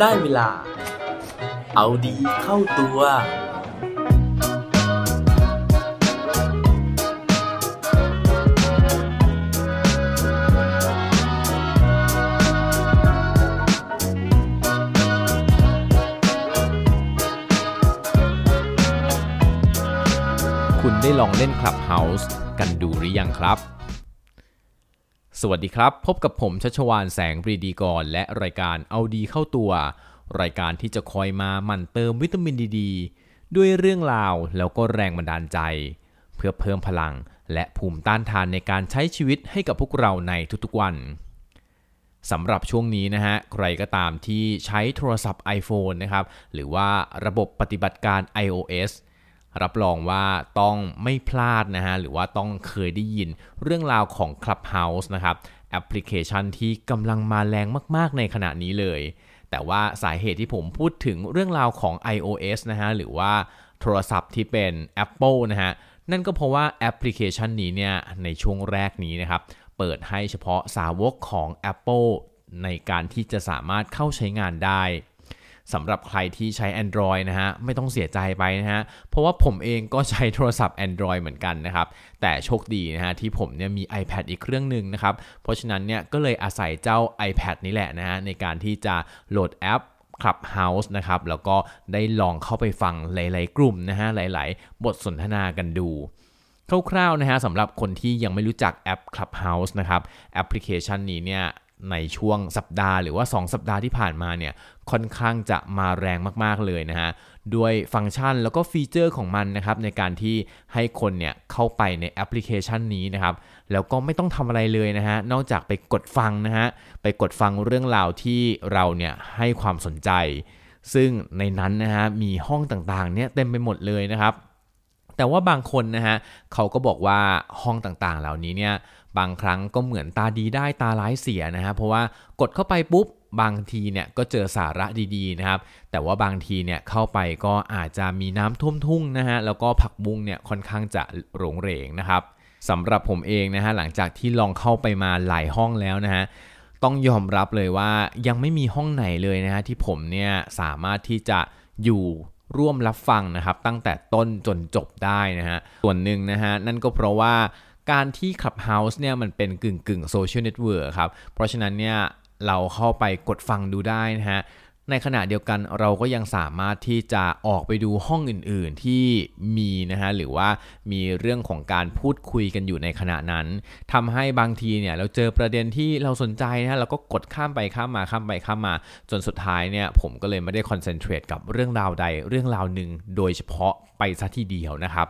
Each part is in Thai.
ได้เวลา เอาดีเข้าตัว คุณได้ลองเล่น Clubhouse กันดูหรือยังครับ สวัสดีครับ พบกับผมชัชวานแสงปรีดีกร และรายการเอาดีเข้าตัว รายการที่จะคอยมาหมั่นเติมวิตามินดีดด้วยเรื่องราวแล้วก็แรงบันดาลใจ เพื่อเพิ่มพลังและภูมิต้านทานในการใช้ชีวิตให้กับพวกเราในทุกๆวันสำหรับช่วงนี้นะฮะใครก็ตามที่ใช้โทรศัพท์ iPhone นะครับหรือว่าระบบปฏิบัติการ iOS รับรองว่าต้องไม่พลาดนะฮะ หรือว่าต้องเคยได้ยินเรื่องราวของ Clubhouse นะครับ แอปพลิเคชันที่กำลังมาแรงมาก ๆ ในขณะนี้เลย แต่ว่าสาเหตุที่ผมพูดถึงเรื่องราวของ iOS นะฮะ หรือว่าโทรศัพท์ที่เป็น Apple นะฮะ นั่นก็เพราะว่าแอปพลิเคชันนี้เนี่ย ในช่วงแรกนี้นะครับ เปิดให้เฉพาะสาวกของ Apple ในการที่จะสามารถเข้าใช้งานได้ สำหรับใครที่ใช้ Android นะฮะไม่ต้องเสียใจไปนะฮะเพราะว่าผมเองก็ใช้โทรศัพท์ Android เหมือนกันนะครับ แต่โชคดีนะฮะที่ผมเนี่ยมี iPad อีกเครื่องหนึ่งนะครับ เพราะฉะนั้นเนี่ยก็เลยอาศัยเจ้า iPad นี่แหละนะฮะในการที่จะโหลดแอป Clubhouse นะครับ แล้วก็ได้ลองเข้าไปฟังหลาย ๆ กลุ่มนะฮะหลาย ๆ บทสนทนากันดูคร่าวๆนะฮะสำหรับคนที่ยังไม่รู้จักแอป Clubhouse นะครับแอปพลิเคชันนี้เนี่ย ในช่วงสัปดาห์หรือว่า 2 สัปดาห์ที่ผ่านมาเนี่ยค่อนข้างจะมาแรงมากๆเลยนะฮะด้วยฟังก์ชันแล้วก็ฟีเจอร์ของมันนะครับในการที่ให้คนเนี่ยเข้าไปในแอปพลิเคชันนี้นะครับแล้วก็ไม่ต้องทำอะไรเลยนะฮะนอกจากไปกดฟังนะฮะไปกดฟังเรื่องราวที่เราเนี่ยให้ความสนใจ ซึ่งในนั้นนะฮะมีห้องต่างๆเนี่ยเต็มไปหมดเลยนะครับ แต่ว่าบางคนนะฮะเขาก็บอกว่าห้องต่างๆ เหล่านี้เนี่ยบางครั้งก็เหมือนตาดีได้ตาร้ายเสียนะฮะเพราะว่ากดเข้าไปปุ๊บบางทีเนี่ยก็เจอสาระดีๆนะครับ แต่ว่าบางทีเนี่ยเข้าไปก็อาจจะมีน้ำท่วมทุ่งนะฮะแล้วก็ผักบุ้งเนี่ยค่อนข้างจะโรงเหรงนะครับสำหรับผมเองนะฮะหลังจากที่ลองเข้าไปมาหลายห้องแล้วนะฮะต้องยอมรับเลยว่ายังไม่มีห้องไหนเลยนะฮะที่ผมเนี่ยสามารถที่จะอยู่ ร่วมรับฟังนะครับ ตั้งแต่ต้นจนจบได้นะฮะ ส่วนหนึ่งนะฮะ นั่นก็เพราะว่าการที่ Clubhouse เนี่ยมันเป็นกึ่งกึ่งโซเชียลเน็ตเวิร์กครับ เพราะฉะนั้นเนี่ยเราเข้าไปกดฟังดูได้นะฮะ ในขณะเดียวกันเราก็ยังสามารถที่จะออกไปดูห้องอื่นๆที่มีนะฮะหรือว่ามีเรื่องของการพูดคุยกันอยู่ในขณะนั้นทำให้บางทีเนี่ยเราเจอประเด็นที่เราสนใจนะฮะเราก็กดข้ามไปข้ามมาข้ามไปข้ามมา จนสุดท้ายเนี่ยผมก็เลยไม่ได้ concentrate กับเรื่องราวใดเรื่องราวหนึ่งโดยเฉพาะไปซะทีเดียวนะครับ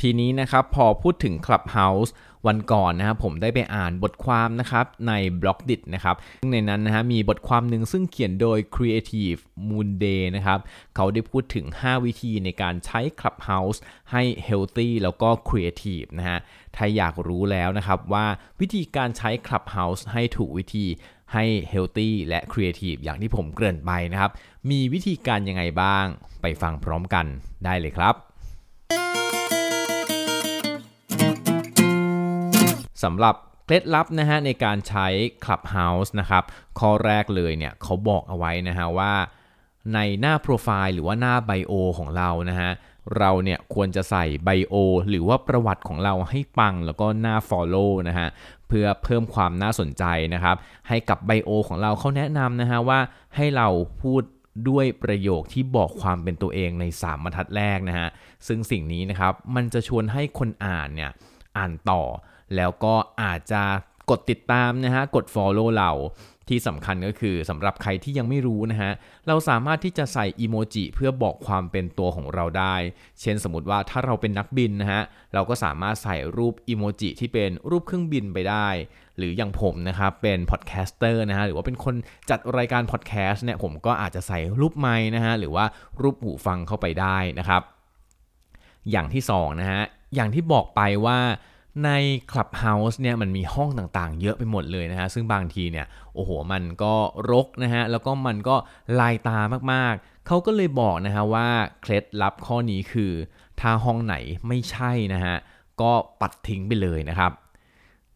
ทีนี้นะครับพอพูดถึง Clubhouse วันก่อนนะครับผมได้ไปอ่านบทความนะครับใน b ล็อกดินะครับซึ่งในนั้นนะฮะมีบทความหนึ่งซึ่งเขียนโดย Creative Moon Day นะครับเขาได้พูดถึง 5 วิธีในการใช้ Clubhouse ให้ healthy แล้วก็ creative นะฮะถ้าอยากรู้แล้วนะครับว่าวิธีการใช้ Clubhouse ให้ถูกวิธีให้ healthy และ creative อย่างที่ผมเกริ่นไปนะครับ มีวิธีการยังไงบ้าง ไปฟังพร้อมกันได้เลยครับ สำหรับเคล็ดลับนะฮะในการใช้ Clubhouse นะครับข้อแรกเลยเนี่ยเขาบอกเอาไว้นะฮะว่าในหน้าโปรไฟล์หรือว่าหน้าไบโอของเรานะฮะเราเนี่ยควรจะใส่ไบโอหรือว่าประวัติของเราให้ปังแล้วก็หน้า Follow นะฮะเพื่อเพิ่มความน่าสนใจนะครับ ให้กับไบโอของเราเขาแนะนำนะฮะว่าให้เราพูดด้วยประโยคที่บอกความเป็นตัวเองใน 3 บรรทัดแรกนะฮะซึ่งสิ่งนี้นะครับมันจะชวนให้คนอ่านเนี่ยอ่านต่อ แล้วก็อาจจะกดติดตามนะฮะ กด follow เราที่สำคัญก็คือสำหรับใครที่ยังไม่รู้นะฮะ เราสามารถที่จะใส่อีโมจิเพื่อบอกความเป็นตัวของเราได้ เช่นสมมติว่าถ้าเราเป็นนักบินนะฮะ เราก็สามารถใส่รูปอีโมจิที่เป็นรูปเครื่องบินไปได้ หรืออย่างผมนะครับเป็น podcaster นะฮะ หรือว่าเป็นคนจัดรายการพอดแคสต์เนี่ยผมก็อาจจะใส่รูปไม้นะฮะ หรือว่ารูปหูฟังเข้าไปได้นะครับ อย่างที่2นะฮะ อย่างที่บอกไปว่า ใน Clubhouse เนี่ยมันมีห้องต่างๆ เยอะไปหมดเลยนะฮะ ซึ่งบางทีเนี่ยโอ้โหมันก็รกนะฮะ แล้วก็มันก็ลายตามากๆ เขาก็เลยบอกนะฮะว่าเคล็ดลับข้อนี้คือ ถ้าห้องไหนไม่ใช่นะฮะ ก็ปัดทิ้งไปเลยนะครับ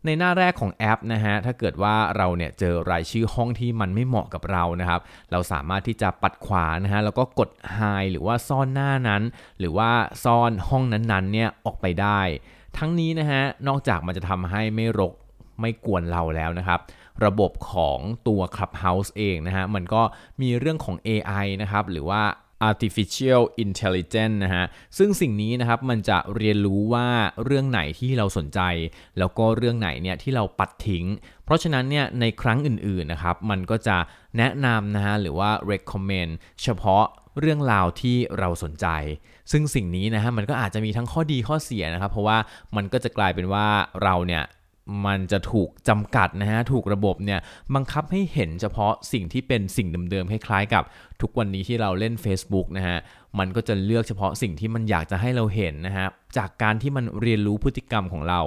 ในหน้าแรกของแอปนะฮะ ถ้าเกิดว่าเราเนี่ยเจอรายชื่อห้องที่มันไม่เหมาะกับเรานะครับ เราสามารถที่จะปัดขวานะฮะ แล้วก็กด hide หรือว่าซ่อนหน้านั้น หรือว่าซ่อนห้องนั้นๆเนี่ยออกไปได้ ทั้งนี้นะฮะนอกจากมันจะทำให้ไม่รกไม่กวนเราแล้วนะครับ ระบบของตัว Clubhouse เองนะฮะมันก็มีเรื่องของ AI นะครับหรือว่า artificial intelligence นะฮะ ซึ่งสิ่งนี้นะครับมันจะเรียนรู้ว่าเรื่องไหนที่เราสนใจ แล้วก็เรื่องไหนเนี่ยที่เราปัดทิ้ง เพราะฉะนั้นเนี่ยในครั้งอื่นๆนะครับ มันก็จะแนะนำนะฮะหรือว่า recommend เฉพาะ เรื่องราวที่เราสนใจ ซึ่งสิ่งนี้นะฮะมันก็อาจจะมีทั้งข้อดีข้อเสียนะครับ เพราะว่ามันก็จะกลายเป็นว่าเราเนี่ยมันจะถูกจำกัดนะฮะ ถูกระบบเนี่ยบังคับให้เห็นเฉพาะสิ่งที่เป็นสิ่งเดิมๆคล้ายๆกับทุกวันนี้ที่เราเล่น Facebook นะฮะ มันก็จะเลือกเฉพาะสิ่งที่มันอยากจะให้เราเห็นนะฮะจากการที่มันเรียนรู้พฤติกรรมของเรา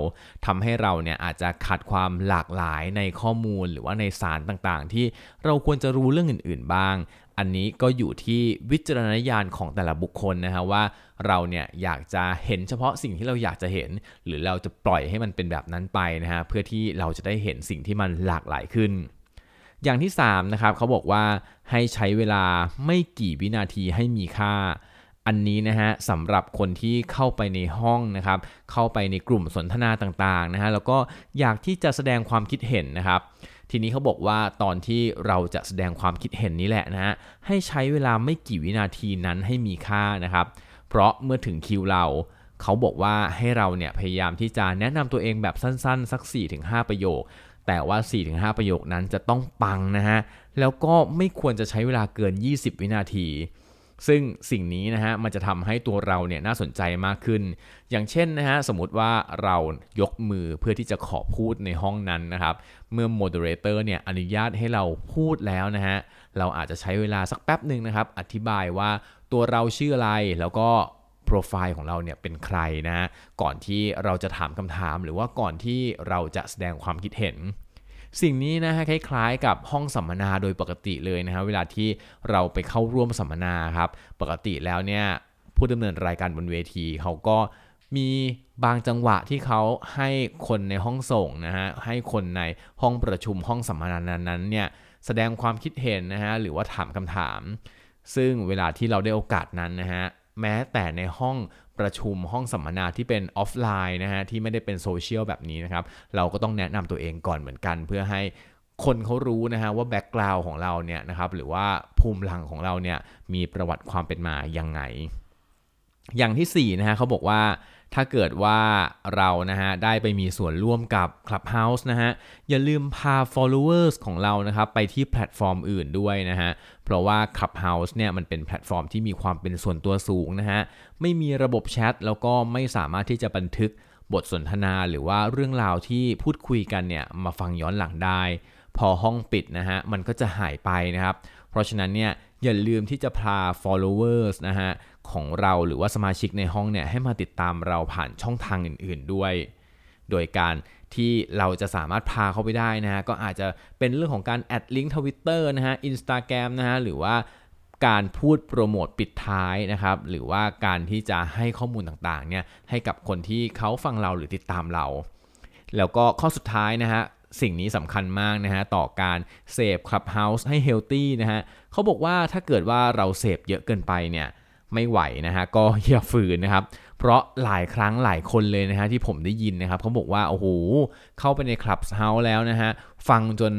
ทำให้เราเนี่ยอาจจะขาดความหลากหลายในข้อมูลหรือว่าในสารต่างๆ ที่เราควรจะรู้เรื่องอื่น ๆ บ้าง อันนี้ก็อยู่ที่วิจารณญาณของแต่ละบุคคลนะฮะว่าเราเนี่ยอยากจะเห็นเฉพาะสิ่งที่เราอยากจะเห็น หรือเราจะปล่อยให้มันเป็นแบบนั้นไปนะฮะเพื่อที่เราจะได้เห็นสิ่งที่มันหลากหลายขึ้น อย่างที่3นะครับเขาบอกว่าให้ใช้เวลาไม่กี่วินาทีให้มีค่า อันนี้นะฮะสำหรับคนที่เข้าไปในห้องนะครับเข้าไปในกลุ่มสนทนาต่างๆนะฮะแล้วก็อยากที่จะแสดงความคิดเห็นนะครับทีนี้เขาบอกว่าตอนที่เราจะแสดงความคิดเห็นนี้แหละนะฮะให้ใช้เวลาไม่กี่วินาทีนั้นให้มีค่านะครับ เพราะเมื่อถึงคิวเราเขาบอกว่าให้เราเนี่ยพยายามที่จะแนะนำตัวเองแบบสั้นๆ สัก 4-5 ประโยค แต่ว่า 4-5 ประโยคนั้นจะต้องปังนะฮะ แล้วก็ไม่ควรจะใช้เวลาเกิน 20 วินาที ซึ่งสิ่งนี้นะฮะมันจะทำให้ตัวเราเนี่ยน่าสนใจมากขึ้น อย่างเช่นนะฮะสมมติว่าเรายกมือเพื่อที่จะขอพูดในห้องนั้นนะครับ เมื่อโมเดเลเตอร์เนี่ยอนุญาตให้เราพูดแล้วนะฮะ เราอาจจะใช้เวลาสักแป๊บหนึ่งนะครับ อธิบายว่าตัวเราชื่ออะไรแล้วก็ โปรไฟล์ของเราเนี่ยเป็นใครนะ ก่อนที่เราจะถามคำถาม หรือว่าก่อนที่เราจะแสดงความคิดเห็น สิ่งนี้นะฮะคล้ายๆ กับห้องสัมมนาโดยปกติเลยนะฮะเวลาที่เราไปเข้าร่วมสัมมนาครับปกติแล้วเนี่ยผู้ดำเนินรายการบนเวทีเขาก็มีบางจังหวะที่เขาให้คนในห้องส่งนะฮะให้คนในห้องประชุมห้องสัมมนานั้นเนี่ยแสดงความคิดเห็นนะฮะหรือว่าถามคำถาม ซึ่งเวลาที่เราได้โอกาสนั้นนะฮะ แม้แต่ในห้องประชุมห้องสัมมนาที่เป็นออฟไลน์นะฮะที่ไม่ได้เป็นโซเชียลแบบนี้นะครับ เราก็ต้องแนะนำตัวเองก่อนเหมือนกัน เพื่อให้คนเขารู้นะฮะว่า background ของเราเนี่ยนะครับหรือว่าภูมิหลังของเราเนี่ยมีประวัติความเป็นมายังไง อย่างที่4นะฮะเขาบอกว่าถ้าเกิดว่าเรานะฮะได้ไปมีส่วนร่วมกับ Clubhouse นะฮะอย่าลืมพา followers ของเรานะครับไปที่แพลตฟอร์มอื่นด้วยนะฮะเพราะว่า Clubhouse เนี่ยมันเป็นแพลตฟอร์มที่มีความเป็นส่วนตัวสูงนะฮะไม่มีระบบแชทแล้วก็ไม่สามารถที่จะบันทึกบทสนทนาหรือว่าเรื่องราวที่พูดคุยกันเนี่ยมาฟังย้อนหลังได้ พอห้องปิดนะฮะมันก็จะหายไปนะครับ เพราะฉะนั้นเนี่ยอย่าลืมที่จะพา followers นะฮะของเราหรือว่าสมาชิกในห้องเนี่ยให้มาติดตามเราผ่านช่องทางอื่น ๆด้วย โดยการที่เราจะสามารถพาเขาไปได้นะฮะก็อาจจะเป็นเรื่องของการ add link ทวิตเตอร์นะฮะอินสตาแกรมนะฮะหรือว่าการพูดโปรโมทปิดท้ายนะครับ หรือว่าการที่จะให้ข้อมูลต่างๆเนี่ยให้กับคนที่เขาฟังเราหรือติดตามเรา แล้วก็ข้อสุดท้ายนะฮะ สิ่งนี้สำคัญมากนะฮะต่อการเสพ Clubhouse ให้ healthy นะฮะเขาบอกว่าถ้าเกิดว่าเราเสพเยอะเกินไปเนี่ยไม่ไหวนะฮะก็อย่าฝืนนะครับ เพราะหลายครั้งหลายคนเลยนะฮะที่ผมได้ยินนะครับเขาบอกว่าโอ้โหเข้าไปในคลับเฮาส์แล้วนะฮะฟังจน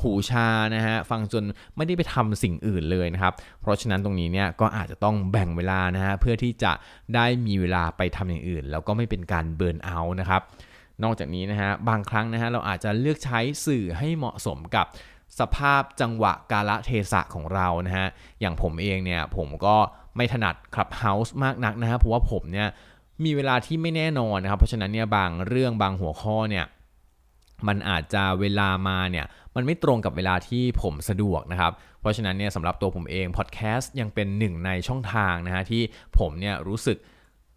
หูชานะฮะฟังจนไม่ได้ไปทำสิ่งอื่นเลยนะครับ เพราะฉะนั้นตรงนี้เนี่ยก็อาจจะต้องแบ่งเวลานะฮะเพื่อที่จะได้มีเวลาไปทำอย่างอื่น แล้วก็ไม่เป็นการเบิร์นเอาท์นะครับ นอกจากนี้นะฮะบางครั้งนะฮะเราอาจจะเลือกใช้สื่อให้เหมาะสมกับสภาพจังหวะกาลเทศะของเรานะฮะอย่างผมเองเนี่ยผมก็ไม่ถนัดคลับเฮาส์มากนักนะครับเพราะว่าผมเนี่ยมีเวลาที่ไม่แน่นอนนะครับเพราะฉะนั้นเนี่ยบางเรื่องบางหัวข้อเนี่ยมันอาจจะเวลามาเนี่ยมันไม่ตรงกับเวลาที่ผมสะดวกนะครับ เพราะฉะนั้นเนี่ยสำหรับตัวผมเองพอดแคสต์ยังเป็นหนึ่งในช่องทางนะฮะที่ผมเนี่ยรู้สึก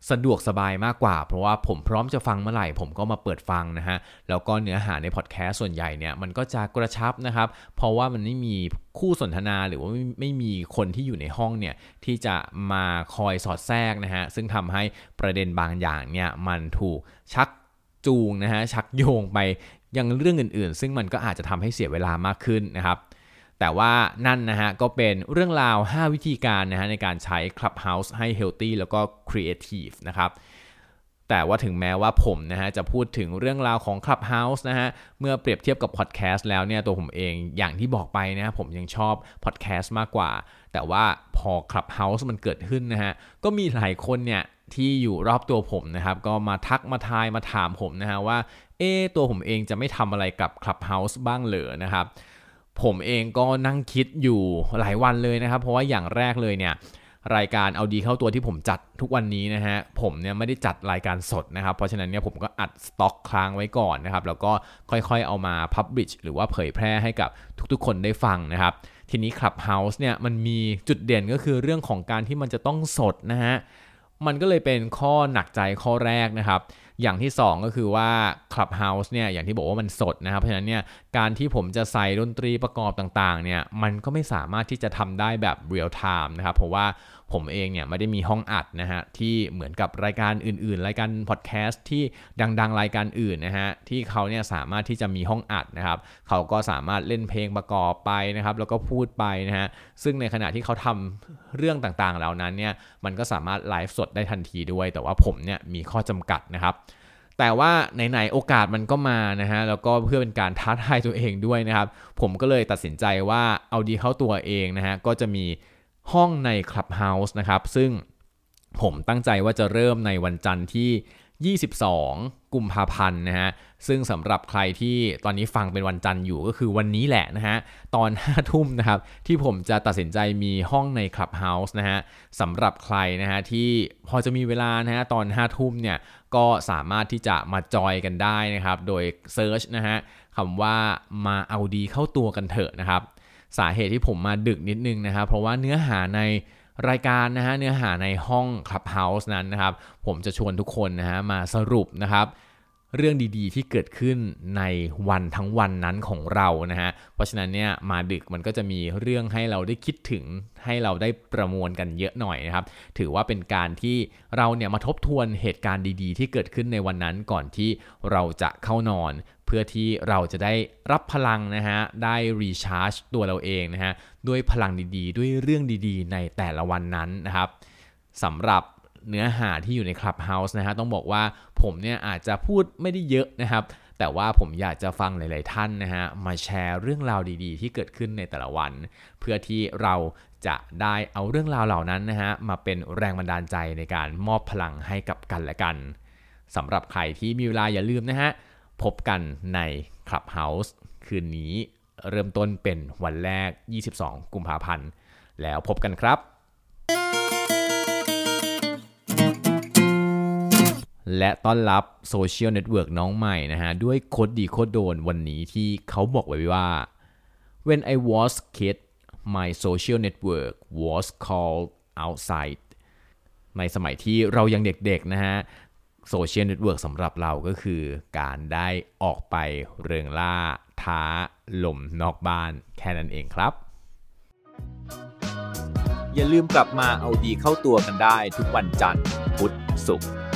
สะดวกสบายมากกว่า เพราะว่าผมพร้อมจะฟังเมื่อไหร่ ผมก็มาเปิดฟังนะฮะ แล้วก็เนื้อหาในพอดแคสต์ส่วนใหญ่เนี่ยมันก็จะกระชับนะครับ เพราะว่ามันไม่มีคู่สนทนาหรือว่าไม่ไม่มีคนที่อยู่ในห้องเนี่ยที่จะมาคอยสอดแทรกนะฮะ ซึ่งทำให้ประเด็นบางอย่างเนี่ยมันถูกชักจูงนะฮะชักโยงไปยังเรื่องอื่นๆ ซึ่งมันก็อาจจะทำให้เสียเวลามากขึ้นนะครับ แต่ว่านั่นนะฮะก็เป็นเรื่องราว 5 วิธีการนะฮะในการใช้ Clubhouse ให้ healthy แล้วก็ creative นะครับแต่ว่าถึงแม้ว่าผมนะฮะจะพูดถึงเรื่องราวของ Clubhouse นะฮะเมื่อเปรียบเทียบกับพอดแคสต์แล้วเนี่ยตัวผมเองอย่างที่บอกไปนะผมยังชอบพอดแคสต์มากกว่า แต่ว่าพอ Clubhouse มันเกิดขึ้นนะฮะก็มีหลายคนเนี่ยที่อยู่รอบตัวผมนะครับก็มาทักมาทายมาถามผมนะฮะว่าเอตัวผมเองจะไม่ทำอะไรกับ Clubhouse บ้างเหรอนะครับ ผมเองก็นั่งคิดอยู่หลายวันเลยนะครับ เพราะว่าอย่างแรกเลยเนี่ยรายการเอาดีเข้าตัวที่ผมจัดทุกวันนี้นะฮะผมเนี่ยไม่ได้จัดรายการสดนะครับ เพราะฉะนั้นเนี่ยผมก็อัดสต็อกค้างไว้ก่อนนะครับ แล้วก็ค่อยๆเอามาพับบิชหรือว่าเผยแพร่ให้กับทุกๆ คนได้ฟังนะครับ ทีนี้ Clubhouse เนี่ยมันมีจุดเด่นก็คือเรื่องของการที่มันจะต้องสดนะฮะมันก็เลยเป็นข้อหนักใจข้อแรกนะครับอย่างที่ 2 ก็คือว่า Clubhouse เนี่ยอย่างที่บอกว่ามันสดนะครับ เพราะฉะนั้นเนี่ยการที่ผมจะใส่ดนตรีประกอบต่างๆเนี่ยมันก็ไม่สามารถที่จะทำได้แบบเรียลไทม์นะครับเพราะว่า ผมเองเนี่ยไม่ได้มีห้องอัดนะฮะที่เหมือนกับรายการอื่น ๆ รายการพอดแคสต์ที่ดัง ๆ รายการอื่นนะฮะที่เขาเนี่ยสามารถที่จะมีห้องอัดนะครับเขาก็สามารถเล่นเพลงประกอบไปนะครับแล้วก็พูดไปนะฮะซึ่งในขณะที่เขาทำเรื่องต่างๆเหล่านั้นเนี่ยมันก็สามารถไลฟ์สดได้ทันทีด้วย แต่ว่าผมเนี่ยมีข้อจำกัดนะครับแต่ว่าไหนๆโอกาสมันก็มานะฮะแล้วก็เพื่อเป็นการท้าทายตัวเองด้วยนะครับ ผมก็เลยตัดสินใจว่าเอาดีเข้าตัวเองนะฮะก็จะมี ห้องใน Clubhouse นะครับ ซึ่งผมตั้งใจว่าจะเริ่มในวันจันทร์ที่ 22 กุมภาพันธ์นะฮะ ซึ่งสำหรับใครที่ตอนนี้ฟังเป็นวันจันทร์อยู่ก็คือวันนี้แหละนะฮะ ตอน 5 ทุ่มนะครับ ที่ผมจะตัดสินใจมีห้องใน Clubhouse นะฮะสำหรับใครนะฮะที่พอจะมีเวลานะฮะตอน 5 ทุ่มเนี่ยก็สามารถที่จะมาจอยกันได้นะครับ โดยเซิร์ชนะฮะคำว่ามาเอาดีเข้าตัวกันเถอะนะครับ สาเหตุที่ผมมาดึกนิดนึงนะครับ เพราะว่าเนื้อหาในรายการนะฮะเนื้อหาในห้อง Clubhouse นั้นนะครับ ผมจะชวนทุกคนนะฮะมาสรุปนะครับ เรื่องดีๆ ที่เกิดขึ้นในวันทั้งวันนั้นของเรานะฮะ เพราะฉะนั้นเนี่ยมาดึกมันก็จะมีเรื่องให้เราได้คิดถึงให้เราได้ประมวลกันเยอะหน่อยนะครับ ถือว่าเป็นการที่เราเนี่ยมาทบทวนเหตุการณ์ดีๆ ที่เกิดขึ้นในวันนั้นก่อนที่เราจะเข้านอน เพื่อที่เราจะได้รับพลังนะฮะ ได้รีชาร์จตัวเราเองนะฮะ ด้วยพลังดีๆ ด้วยเรื่องดีๆ ในแต่ละวันนั้นนะครับสำหรับ เนื้อหาที่อยู่ใน Clubhouse นะฮะต้องบอกว่าผมเนี่ยอาจจะพูดไม่ได้เยอะนะครับ แต่ว่าผมอยากจะฟังหลาย ๆ ท่านนะฮะมาแชร์เรื่องราวดี ๆ ที่เกิดขึ้นในแต่ละวัน เพื่อที่เราจะได้เอาเรื่องราวเหล่านั้นนะฮะมาเป็นแรงบันดาลใจในการมอบพลังให้กับกันและกันสำหรับใครที่มีเวลาอย่าลืมนะฮะพบกันใน Clubhouse คืนนี้เริ่มต้นเป็นวันแรก 22 กุมภาพันธ์ แล้วพบกันครับ และต้อนรับโซเชียลเน็ตเวิร์กน้องใหม่นะฮะ ด้วย quote ดี quote โดนวันนี้ที่เขาบอกไว้ว่า when I was kid my social network was called outside ในสมัยที่เรายังเด็กๆนะฮะโซเชียลเน็ตเวิร์กสำหรับเราก็คือการได้ออกไปเริงร่า ท้าลมนอกบ้านแค่นั้นเองครับ อย่าลืมกลับมาเอาดีเข้าตัวกันได้ทุกวันจันทร์พุธศุกร์